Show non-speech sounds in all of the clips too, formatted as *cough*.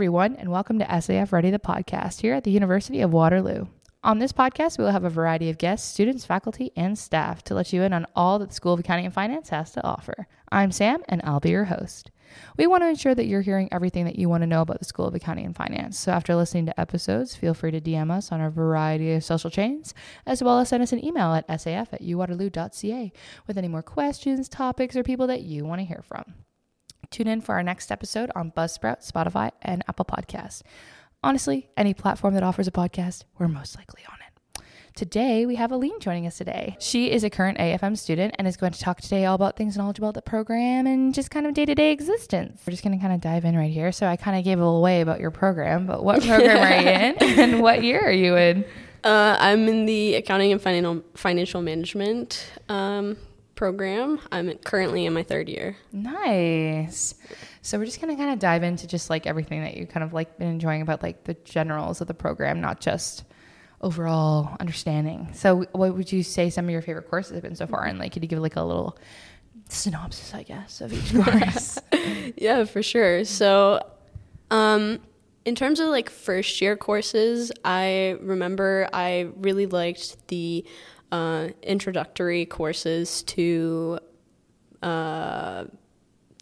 everyone, and welcome to SAF Ready the podcast here at the University of Waterloo. On this podcast, we will have a variety of guests, students, faculty, and staff to let you in on all that the School of Accounting and Finance has to offer. I'm Sam, and I'll be your host. We want to ensure that you're hearing everything that you want to know about the School of Accounting and Finance. So after listening to episodes, feel free to DM us on a variety of social chains, as well as send us an email at saf at uwaterloo.ca with any more questions, topics, or people that you want to hear from. Tune in for our next episode on Buzzsprout, Spotify, and Apple Podcasts. Honestly, any platform that offers a podcast, we're most likely on it. Today, we have Aline joining us today. She is a current AFM student and is going to talk today all about things knowledge about the program and just kind of day to day existence. We're just going to kind of dive in right here. So, I kind of gave it away about your program, but what program are you in *laughs* and what year are you in? Uh, I'm in the accounting and financial financial management um, program. I'm currently in my third year. Nice. So we're just gonna kind of dive into just like everything that you kind of like been enjoying about like the generals of the program, not just overall understanding. So what would you say some of your favorite courses have been so far? And like could you give like a little synopsis, I guess, of each *laughs* course? yeah, for sure. So um in terms of like first year courses, I remember I really liked the uh, introductory courses to uh,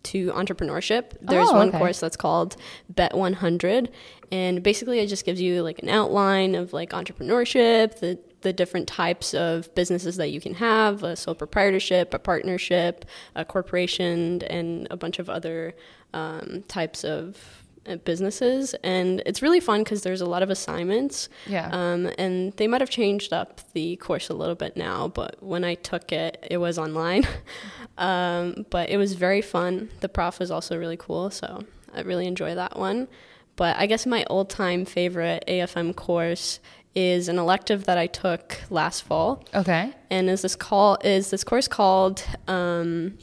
to entrepreneurship. There's Oh, one okay. course that's called BET 100, and basically it just gives you like an outline of like entrepreneurship, the the different types of businesses that you can have, a sole proprietorship, a partnership, a corporation, and a bunch of other um, types of businesses. And it's really fun because there's a lot of assignments. Yeah. Um, and they might have changed up the course a little bit now, but when I took it, it was online. *laughs* um, but it was very fun. The prof was also really cool, so I really enjoy that one. But I guess my old time favorite AFM course is an elective that I took last fall, okay. and is this call is this course called um,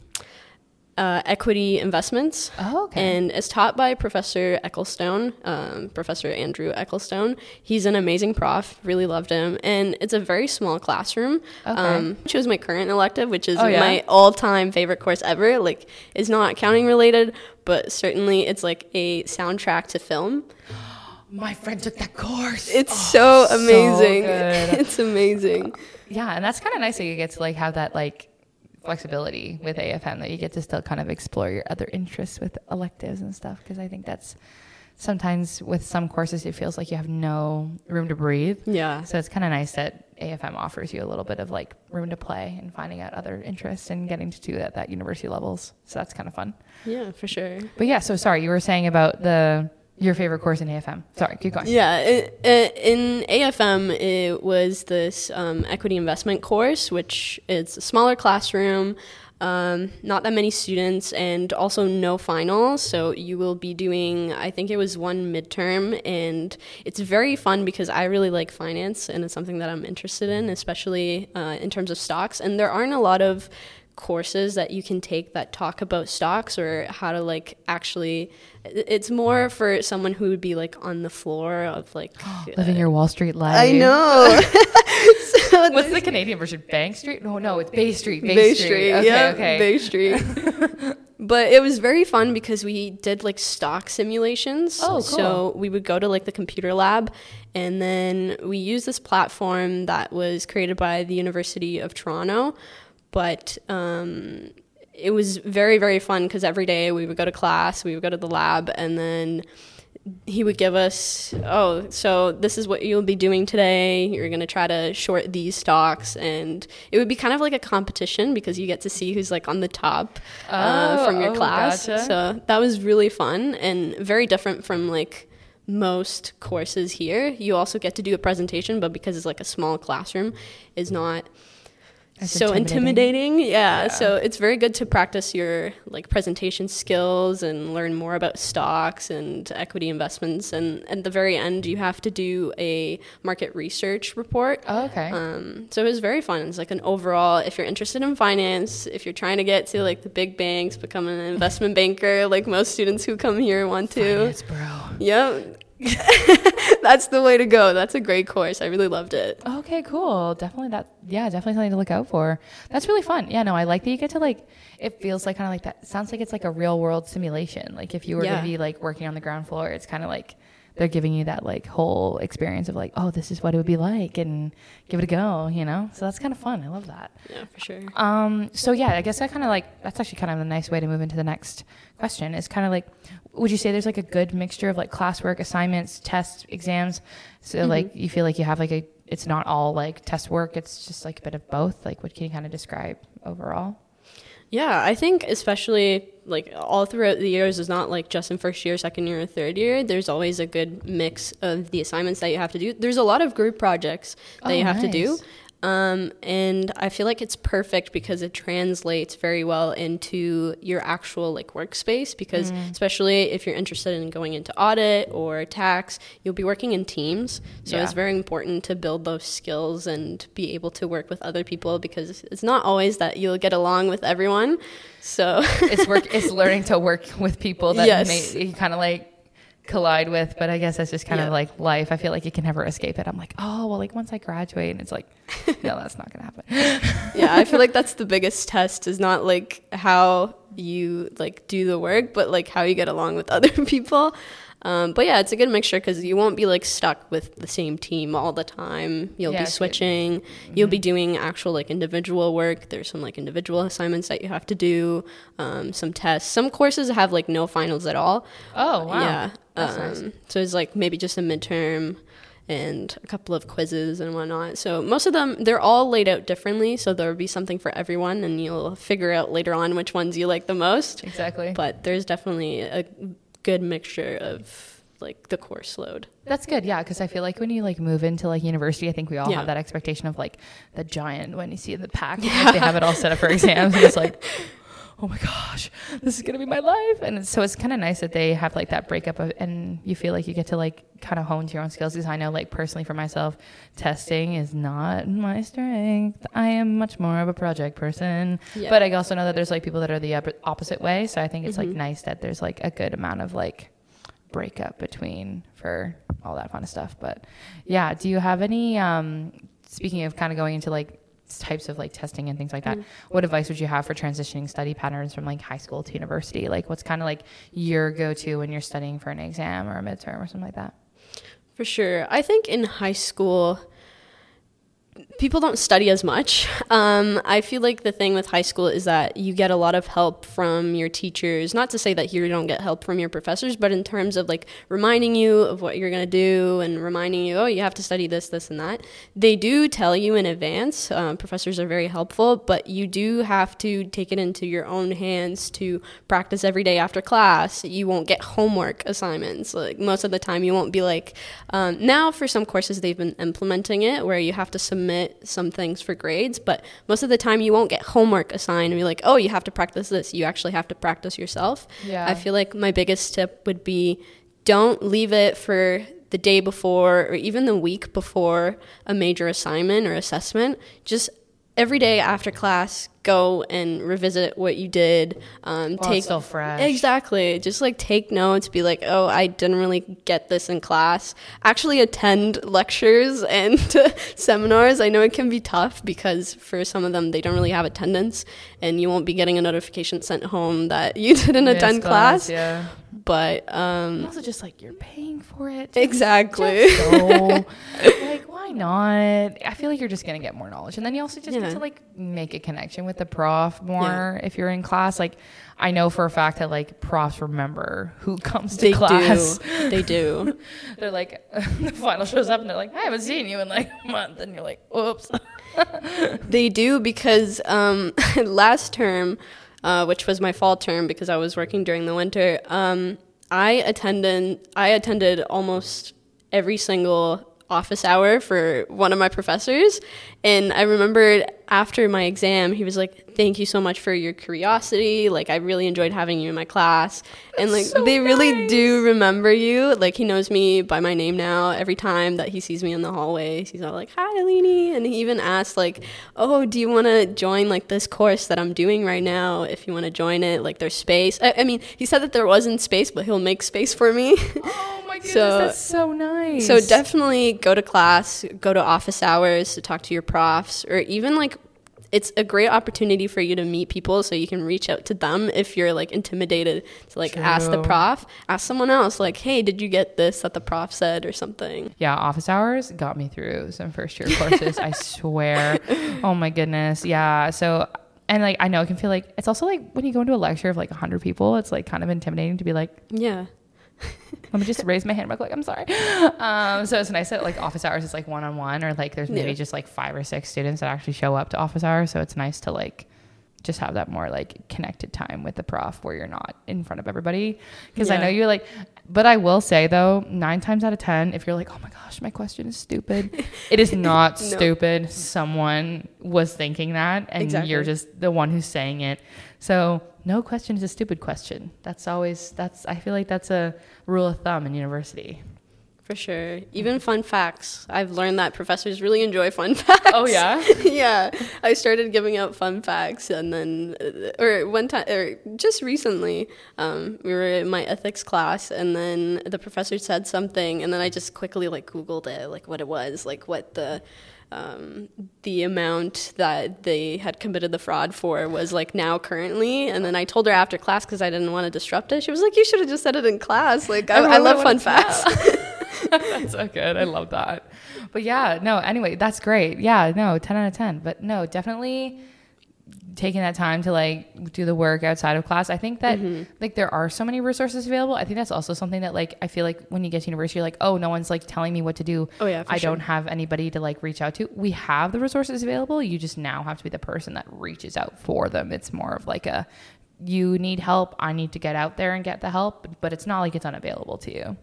uh, Equity Investments. Oh, okay. And it's taught by Professor Ecclestone, um, Professor Andrew Ecclestone. He's an amazing prof, really loved him. And it's a very small classroom. Okay. Um, I chose my current elective, which is Oh, yeah? my all time favorite course ever. Like, it's not accounting related, but certainly it's like a soundtrack to film. *gasps* My friend took that course. It's so amazing. good. *laughs* it's amazing. yeah, and that's kind of nice that you get to like have that like flexibility with AFM that you get to still kind of explore your other interests with electives and stuff because I think that's sometimes with some courses it feels like you have no room to breathe. Yeah. So it's kind of nice that AFM offers you a little bit of like room to play and finding out other interests and getting to do that at that university levels. So that's kind of fun. Yeah, for sure. But yeah, so sorry, you were saying about the your favorite course in AFM. Sorry, keep going. Yeah, it, it, in AFM, it was this um, equity investment course, which is a smaller classroom, um, not that many students, and also no finals. So you will be doing, I think it was one midterm, and it's very fun because I really like finance, and it's something that I'm interested in, especially uh, in terms of stocks. And there aren't a lot of courses that you can take that talk about stocks or how to like actually it's more for someone who would be like on the floor of like *gasps* uh, Living your Wall Street life. I know. *laughs* *laughs* so What's the Canadian version? Bank Street? No, no, it's Bay Street. Bay, Bay Street. Street, Okay, yeah, okay. Bay Street. *laughs* but it was very fun because we did like stock simulations. Oh, cool. So we would go to like the computer lab, and then we used this platform that was created by the University of Toronto. But um, it was very very fun because every day we would go to class, we would go to the lab, and then he would give us, oh, so this is what you'll be doing today. You're going to try to short these stocks. And it would be kind of like a competition because you get to see who's like on the top uh, Oh, from your oh, class. gotcha. So that was really fun and very different from like most courses here. You also get to do a presentation, but because it's like a small classroom, is not That's so intimidating. intimidating. Yeah. So it's very good to practice your like presentation skills and learn more about stocks and equity investments. And at the very end, you have to do a market research report. Oh, okay. Um, so it was very fun. It's like an overall, if you're interested in finance, if you're trying to get to like the big banks, become an investment banker, like most students who come here want to. Finance, bro. Yep. *laughs* That's the way to go. That's a great course. I really loved it. Okay, cool. Definitely that. Yeah, definitely something to look out for. That's really fun. Yeah, no, I like that you get to like. It feels like kind of like that. Sounds like it's like a real world simulation. Like if you were Yeah. to be like working on the ground floor, it's kind of like they're giving you that like whole experience of like, oh, this is what it would be like, and give it a go. You know, so that's kind of fun. I love that. Yeah, for sure. Um, so yeah, I guess I kind of like that's actually kind of a nice way to move into the next question. Is kind of like, would you say there's like a good mixture of like classwork, assignments, tests, exams? So Mm-hmm. like you feel like you have like a, it's not all like test work. It's just like a bit of both. Like what can you kind of describe overall? Yeah, I think especially like all throughout the years is not like just in first year, second year, or third year. There's always a good mix of the assignments that you have to do. There's a lot of group projects that Oh, you have to do. Um, and I feel like it's perfect because it translates very well into your actual like workspace. Because Mm. especially if you're interested in going into audit or tax, you'll be working in teams. So Yeah. it's very important to build those skills and be able to work with other people because it's not always that you'll get along with everyone. So It's work. *laughs* it's learning to work with people that Yes. may, you kind of like collide with. But I guess that's just kind Yeah. of like life. I feel like you can never escape it. I'm like, oh well, like once I graduate, and it's like, *laughs* no, that's not gonna happen. yeah, I feel like that's the biggest test is not like how you like do the work, but like how you get along with other *laughs* people. Um, but yeah, it's a good mixture because you won't be like stuck with the same team all the time. You'll Yeah, be switching. You'll be doing actual like individual work. There's some like individual assignments that you have to do. Um, some tests. Some courses have like no finals at all. Oh wow, Yeah. Um, nice. So it's like maybe just a midterm and a couple of quizzes and whatnot. So most of them, they're all laid out differently. So there'll be something for everyone, and you'll figure out later on which ones you like the most. exactly. But there's definitely a good mixture of like the course load. That's good, yeah, because I feel like when you like move into like university, I think we all Yeah. have that expectation of like the giant when you see the pack, like, they have it all set up for exams, and it's like, *laughs* oh my gosh, this is gonna be my life, and so it's kind of nice that they have like that breakup of, and you feel like you get to like kind of hone to your own skills. Because I know, like personally for myself, testing is not my strength. I am much more of a project person, Yeah. but I also know that there's like people that are the oppo- opposite way. So I think it's like nice that there's like a good amount of like breakup between for all that fun of stuff. But yeah, do you have any um speaking of kind of going into like types of like testing and things like that, mm. what advice would you have for transitioning study patterns from like high school to university? Like what's kind of like your go-to when you're studying for an exam or a midterm or something like that? For sure. I think in high school, people don't study as much. Um, I feel like the thing with high school is that you get a lot of help from your teachers. Not to say that you don't get help from your professors, but in terms of like reminding you of what you're going to do and reminding you, oh, you have to study this, this, and that. They do tell you in advance. Um, professors are very helpful, but you do have to take it into your own hands to practice every day after class. You won't get homework assignments. Like most of the time, you won't be like, um, now for some courses, they've been implementing it where you have to submit some things for grades, but most of the time, you won't get homework assigned and be like, oh, you have to practice this. You actually have to practice yourself. Yeah. I feel like my biggest tip would be don't leave it for the day before or even the week before a major assignment or assessment. Just every day after class, go and revisit what you did. Um, While it's still fresh. Exactly. Just like take notes, be like, oh, I didn't really get this in class. Actually, attend lectures *laughs* and *laughs* seminars. I know it can be tough because for some of them, they don't really have attendance and you won't be getting a notification sent home that you *laughs* didn't Yes, attend class. Yeah. But And um, also just like you're paying for it. exactly. Just go. like, why not? I feel like you're just gonna get more knowledge, and then you also just Yeah. get to like make a connection with the prof more if you're in class. Like, I know for a fact that like profs remember who *laughs* comes to they class. do. They do. *laughs* They're like, *laughs* the final shows up, and they're like, I haven't seen you in like a month, and you're like, oops. They do because um, last term, uh, which was my fall term because I was working during the winter, um, I attended I attended almost every single office hour for one of my professors, and I remembered after my exam, he was like, thank you so much for your curiosity. Like, I really enjoyed having you in my class. and like, so they really do remember you. Like, he knows me by my name now. Every time that he sees me in the hallway, he's all like, "Hi, Aline," and he even asked like, "Oh, do you want to join like this course that I'm doing right now? If you want to join it, like, there's space." I, I mean, he said that there wasn't space, but he'll make space for me. Oh my *laughs* goodness, So- that's so nice. So definitely go to class, go to office hours to talk to your profs, or even like it's a great opportunity for you to meet people so you can reach out to them if you're like intimidated to like ask the prof, ask someone else like, "Hey, did you get this that the prof said or something?" Yeah, office hours got me through some first year courses. I swear. *laughs* Oh my goodness. Yeah. So, and like, I know it can feel like it's also like when you go into a lecture of like 100 people, it's like kind of intimidating to be like, Yeah. *laughs* let me just raise my hand real quick. I'm sorry. Um, so it's nice that like office hours is like one on one or like there's maybe Yeah. just like five or six students that actually show up to office hours. So it's nice to like just have that more like connected time with the prof where you're not in front of everybody. Cause I know you're like, but I will say though, nine times out of 10, if you're like, oh my gosh, my question is stupid, *laughs* it is not No. stupid. Someone was thinking that and Exactly. you're just the one who's saying it. So no question is a stupid question. That's always, that's, I feel like that's a rule of thumb in university. For sure. Even fun facts. I've learned that professors really enjoy fun *laughs* facts. Oh, yeah? *laughs* yeah. I started giving out fun facts and then, uh, or one time, or just recently, um, we were in my ethics class and then the professor said something and then I just quickly like Googled it, like what it was, like what the, um, the amount that they had committed the fraud for was like now currently. And then I told her after class because I didn't want to disrupt it. She was like, you should have just said it in class. Like, I, I love fun wants to know. facts. *laughs* *laughs* that's so good. I love that. But yeah, no, anyway, that's great. Yeah, no, 10 out of 10. But no, definitely taking that time to like do the work outside of class. I think that Mm-hmm. like there are so many resources available. I think that's also something that like I feel like when you get to university, you're like, oh, no one's like telling me what to do. Oh, yeah, I sure. don't have anybody to like reach out to. We have the resources available. You just now have to be the person that reaches out for them. It's more of like a you need help. I need to get out there and get the help, but it's not like it's unavailable to you,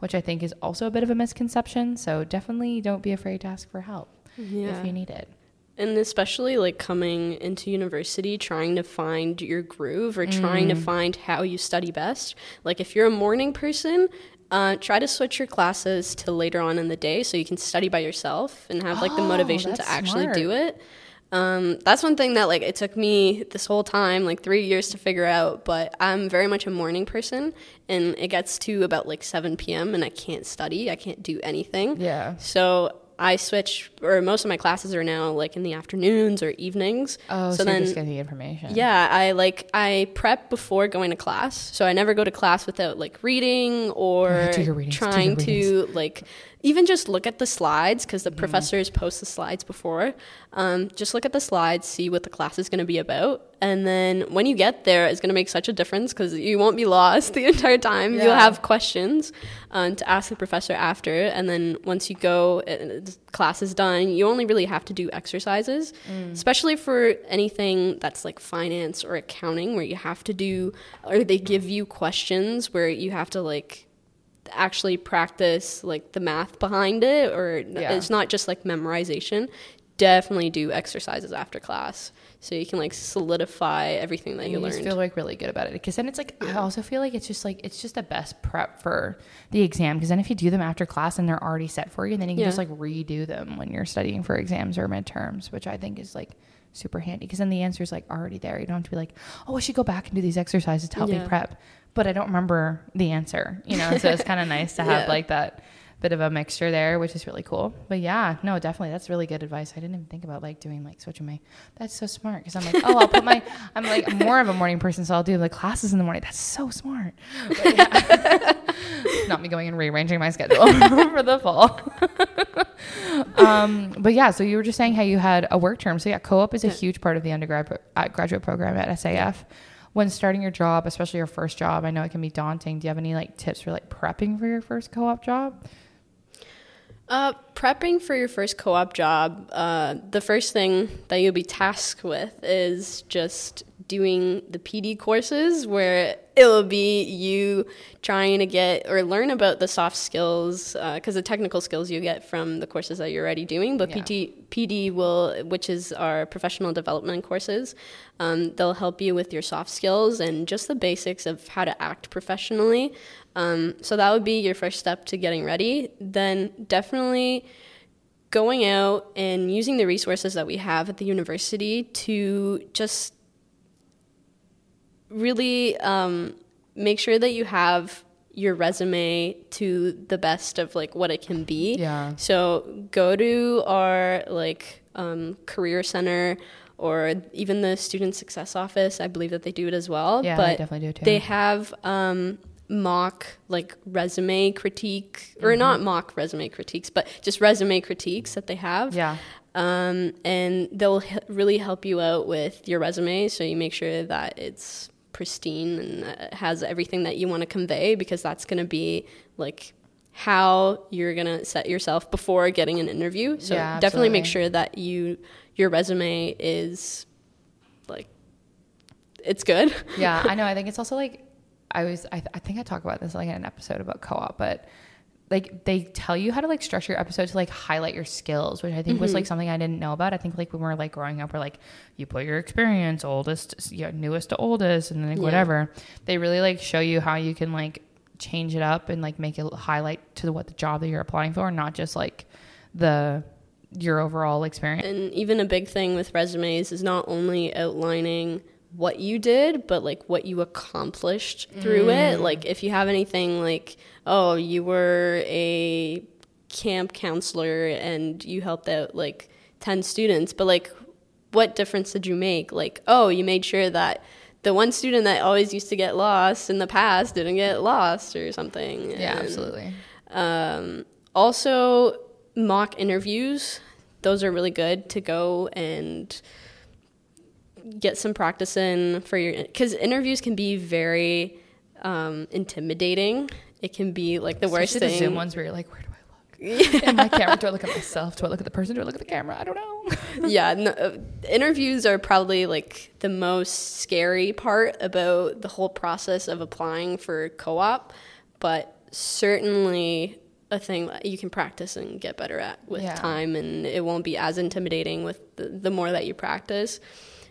which I think is also a bit of a misconception. So definitely don't be afraid to ask for help Yeah. if you need it. And especially like coming into university, trying to find your groove or trying to find how you study best. Like if you're a morning person, uh, try to switch your classes to later on in the day so you can study by yourself and have like the Oh, motivation to actually smart. do it. Um, that's one thing that like it took me this whole time, like three years to figure out. But I'm very much a morning person, and it gets to about like 7 p.m. and I can't study, I can't do anything. Yeah. So I switch, or most of my classes are now like in the afternoons or evenings. Oh, so, so then just getting the information. yeah, I like I prep before going to class, so I never go to class without like reading or *laughs* readings, trying to like even just look at the slides because the professors post the slides before. Um, just look at the slides, see what the class is going to be about, and then when you get there, it's going to make such a difference because you won't be lost *laughs* the entire time. You'll have questions um, to ask the professor after, and then once you go, uh, class is done. You only really have to do exercises, Mm. especially for anything that's like finance or accounting, where you have to do, or they give you questions where you have to like actually practice like the math behind it, or Yeah. it's not just like memorization. Definitely do exercises after class so you can like solidify everything that And you you just learned. feel like really good about it because then it's like I also feel like it's just like it's just the best prep for the exam because then if you do them after class and they're already set for you, then you can Yeah. just like redo them when you're studying for exams or midterms, which I think is like super handy because then the answer is like already there. You don't have to be like, oh, I should go back and do these exercises to help me prep, but I don't remember the answer, you know. so it's kind of nice to have Yeah. like that bit of a mixture there, which is really cool. But yeah, no, definitely that's really good advice. I didn't even think about like doing like switching my. That's so smart because I'm like, oh, I'll put my. I'm like more of a morning person, so I'll do the classes in the morning. That's so smart. Yeah. *laughs* Not me going and rearranging my schedule *laughs* for the fall. *laughs* um, but yeah, so you were just saying how you had a work term. So yeah, co-op is a Yeah. huge part of the undergrad uh, graduate program at SAF. When starting your job, especially your first job, I know it can be daunting. Do you have any like tips for like prepping for your first co-op job? Uh, prepping for your first co op job, uh, the first thing that you'll be tasked with is just doing the PD courses where it'll be you trying to get or learn about the soft skills because the technical skills you get from the courses that you're already doing. But Yeah. PT, PD will, which is our professional development courses, um, they'll help you with your soft skills and just the basics of how to act professionally. Um, so that would be your first step to getting ready. Then definitely going out and using the resources that we have at the university to just really um, make sure that you have your resume to the best of like what it can be. Yeah. So go to our like um, career center or even the student success office. I believe that they do it as well. Yeah, they definitely do too. They have um, mock like resume critique or Mm-hmm. not mock resume critiques, but just resume critiques that they have Yeah. um, and they'll h- really help you out with your resume so you make sure that it's pristine and uh, has everything that you want to convey because that's going to be like how you're going to set yourself before getting an interview so Yeah, definitely make sure that you your resume is like it's good yeah, I *laughs* know. I think it's also like I was. I, th- I think I talk about this like in an episode about co-op, but like they tell you how to like structure your episode to like highlight your skills, which I think was like mm-hmm. something I didn't know about. I think like when we were like growing up, we're like you put your experience, oldest, you know, newest to oldest, and then like Yeah. whatever. They really like show you how you can like change it up and like make it highlight to what the job that you're applying for, not just like the your overall experience. And even a big thing with resumes is not only outlining what you did, but like what you accomplished through Mm. it. Like if you have anything like, oh, you were a camp counselor and you helped out like 10 students, but like what difference did you make? Like, oh, you made sure that the one student that always used to get lost in the past didn't get lost or something. Yeah, And- absolutely. um, also, mock interviews. Those are really good to go and get some practice in for your because interviews can be very um, intimidating. It can be like the worst Especially thing. The Zoom ones where you're like, where do I look? *laughs* And my camera, do I look at myself? Do I look at the person? Do I look at the camera? I don't know. *laughs* yeah, no, uh, interviews are probably like the most scary part about the whole process of applying for co-op, but certainly a thing that you can practice and get better at with Yeah. time, and it won't be as intimidating with the, the more that you practice.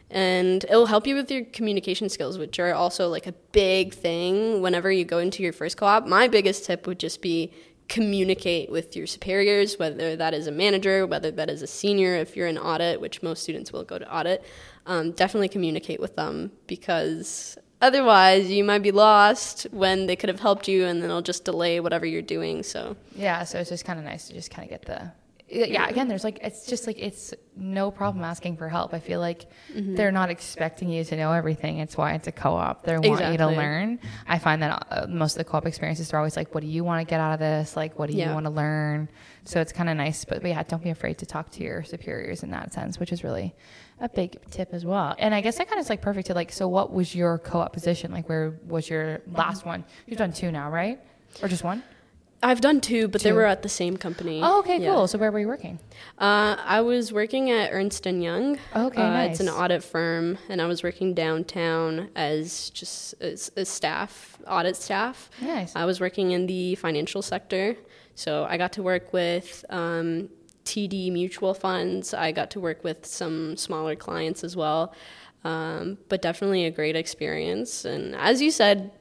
And it'll help you with your communication skills, which are also like a big thing whenever you go into your first co op. My biggest tip would just be communicate with your superiors, whether that is a manager, whether that is a senior, if you're in audit, which most students will go to audit. Um, definitely communicate with them because otherwise you might be lost when they could have helped you and then it'll just delay whatever you're doing. So, Yeah, so it's just kind of nice to just kind of get the. Yeah, again, there's like, it's just like, it's no problem asking for help. I feel like Mm-hmm. they're not expecting you to know everything. It's why it's a co op. They want you to learn. I find that uh, most of the co op experiences are always like, what do you want to get out of this? Like, what do you want to learn? So it's kind of nice. But, but yeah, don't be afraid to talk to your superiors in that sense, which is really a big tip as well. And I guess that kind of is like perfect to like, so what was your co op position? Like, where was your last one? You've done two now, right? Or just one? I've done two, but they were at the same company. Oh, okay, Yeah. cool. So where were you working? Uh, I was working at Ernst and Young. Okay, uh, It's an audit firm, and I was working downtown as just as, as staff, audit staff. Nice. I was working in the financial sector, so I got to work with um, TD mutual funds. I got to work with some smaller clients as well, um, but definitely a great experience. And as you said,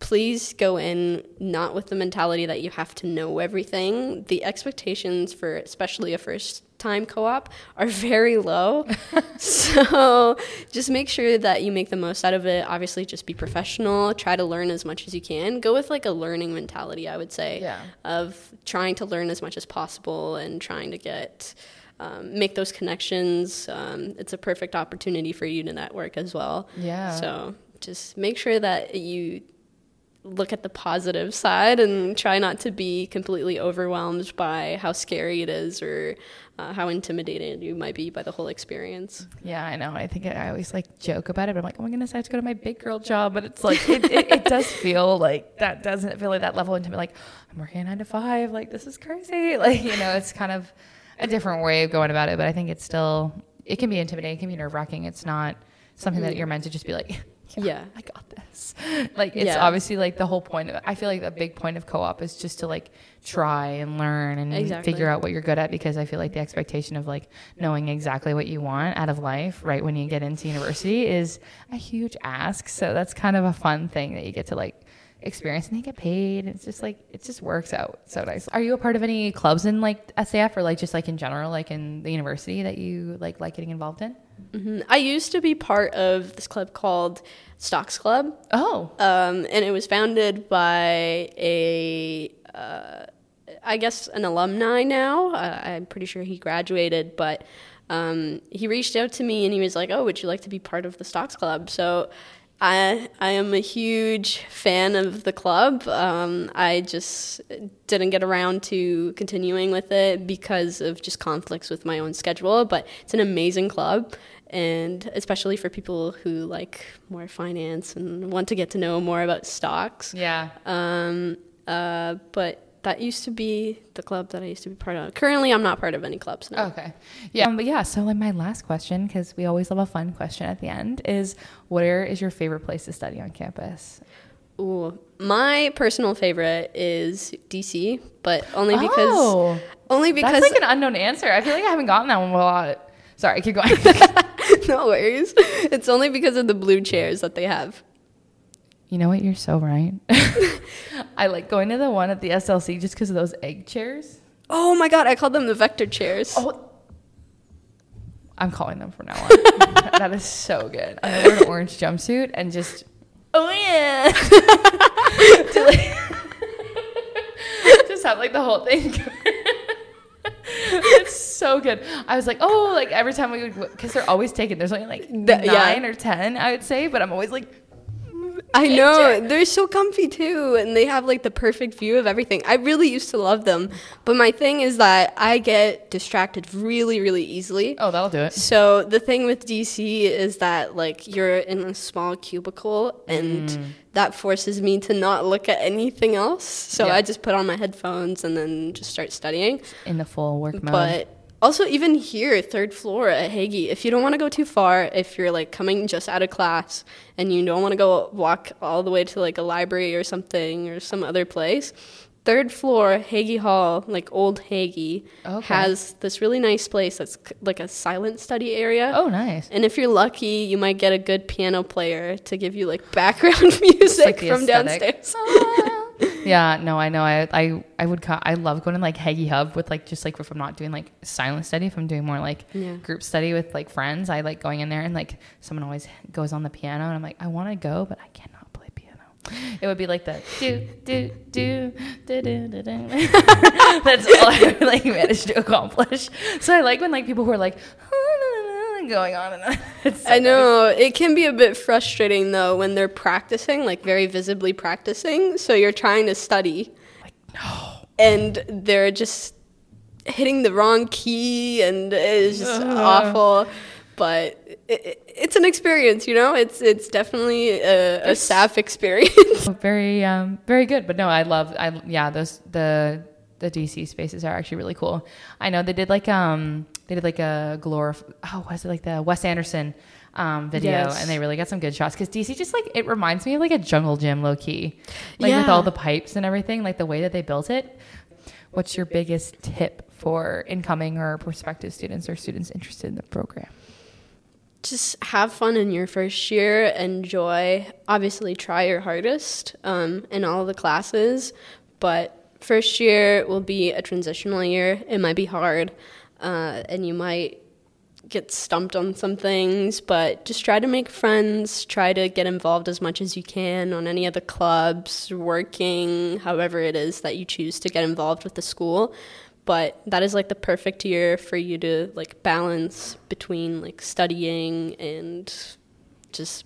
please go in not with the mentality that you have to know everything. The expectations for especially a first time co-op are very low. *laughs* so just make sure that you make the most out of it. Obviously just be professional, try to learn as much as you can. Go with like a learning mentality, I would say, Yeah. of trying to learn as much as possible and trying to get um, make those connections. Um, it's a perfect opportunity for you to network as well. Yeah. So just make sure that you look at the positive side and try not to be completely overwhelmed by how scary it is or uh, how intimidated you might be by the whole experience. Yeah, I know. I think I always like joke about it, but I'm like, oh my goodness, I have to go to my big girl job. But it's like, it, it, it does feel like that doesn't feel like that level into like, I'm working nine to five. Like, this is crazy. *laughs* Like, you know, it's kind of a different way of going about it. But I think it's still, it can be intimidating, it can be nerve wracking. It's not, something that you're meant to just be like, Yeah. I got this. *laughs* Like it's Yeah. obviously like the whole point of it. I feel like a big point of co-op is just to like try and learn and Exactly. figure out what you're good at because I feel like the expectation of like knowing exactly what you want out of life right when you get into university is a huge ask. So that's kind of a fun thing that you get to like experience and they get paid. It's just like it just works out so nice. Are you a part of any clubs in like SAF or like just like in general like in the university that you like like getting involved in? Mhm. I used to be part of this club called Stocks Club. Oh, Um, and it was founded by a, uh, I guess, an alumni now. Uh, I'm pretty sure he graduated, but um, he reached out to me and he was like, "Oh, would you like to be part of the Stocks Club?" So. I I am a huge fan of the club. Um, I just didn't get around to continuing with it because of just conflicts with my own schedule. But it's an amazing club, and especially for people who like more finance and want to get to know more about stocks. yeah. Um, uh, but that used to be the club that I used to be part of. Currently, I'm not part of any clubs now. Okay. Yeah. Um, but yeah, so like my last question, because we always love a fun question at the end, is where is your favorite place to study on campus? Ooh, my personal favorite is DC, but only because oh, only because that's like an unknown answer. I feel like I haven't gotten that one a lot. Sorry, keep going. *laughs* no worries. It's only because of the blue chairs that they have. You know what? You're so right. *laughs* I like going to the one at the SLC just because of those egg chairs. Oh my god, I called them the vector chairs. Oh, I'm calling them from now on. *laughs* that is so good. I'm gonna wear an orange jumpsuit and just Oh yeah. *laughs* to like, just have like the whole thing. it's so good. I was like, oh, like every time we would, because they're always taken. There's only like The- yeah. nine or ten, I would say, but I'm always like, I know they're so comfy too, and they have like the perfect view of everything. I really used to love them, but my thing is that I get distracted really, really easily. oh, that'll do it. So the thing with DC is that like you're in a small cubicle, and Mm. that forces me to not look at anything else. So Yeah. I just put on my headphones and then just start studying. In the full work mode. But also, even here, third floor at Hagey, if you don't want to go too far, if you're like coming just out of class and you don't want to go walk all the way to like a library or something or some other place, third floor, Hagey Hall, like old Hagey, Okay. has this really nice place that's c- like a silent study area. oh, nice. And if you're lucky, you might get a good piano player to give you like *laughs* background *laughs* music like from aesthetic. downstairs. Ah. Yeah, no, I know. I I I would. Co- I love going to like Hagey Hub with like just like if I'm not doing like silent study, if I'm doing more like Yeah. group study with like friends, I like going in there and like someone always goes on the piano and I'm like, I want to go, but I cannot play piano. It would be like the do do do do do do. do. That's all I like managed to accomplish. So I like when like people who are like going on and on. *laughs* It's so I know it can be a bit frustrating though when they're practicing, like very visibly practicing. So you're trying to study, Like no. and they're just hitting the wrong key, and it's just Ugh. awful. But it, it, it's an experience, you know. It's it's definitely a, a SAF *laughs* experience. *laughs* very um very good but no i love i yeah those the the dc spaces are actually really cool i know they did like um they did like a glorif oh was it like the wes anderson um video Yes. and they really got some good shots because dc just like it reminds me of like a jungle gym low key like with all the pipes and everything like the way that they built it what's your biggest tip for incoming or prospective students or students interested in the program just have fun in your first year. Enjoy. Obviously, try your hardest um, in all the classes, but first year will be a transitional year. It might be hard, uh, and you might get stumped on some things, but just try to make friends. Try to get involved as much as you can on any of the clubs, working, however it is that you choose to get involved with the school but that is like the perfect year for you to like balance between like studying and just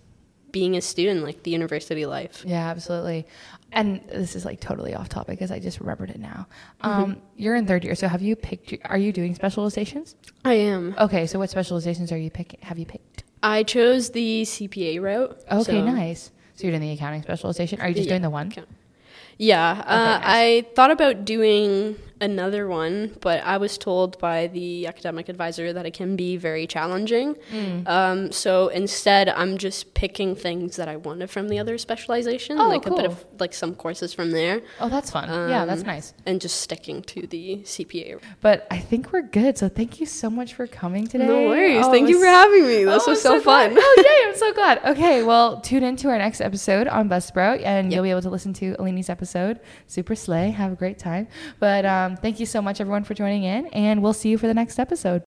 being a student like the university life Yeah, absolutely. And this is like totally off topic because I just remembered it now. Um, You're in third year, so have you picked? Are you doing specializations? i am Okay, so what specializations are you picking? Have you picked? i chose the cpa route Okay, so- nice. So you're doing the accounting specialization. Are you just Yeah, doing the one? account- yeah uh, nice. i thought about doing another one, but I was told by the academic advisor that it can be very challenging. Mm. Um, so instead, I'm just picking things that I wanted from the other specialization, Oh, like a bit of like some courses from there, Oh, that's fun. yeah, that's Um, nice. and just sticking to the CPA. But I think we're good. So thank you so much for coming today. No worries. Oh, Thank it you for having me. This Oh, was I'm so, fun. *laughs* Oh, yay. I'm so glad. Okay. Well, tune in to our next episode on Buzzsprout and Yep. you'll be able to listen to Aline's episode. Super slay. Have a great time. But thank you so much, everyone, for joining in. And we'll see you for the next episode.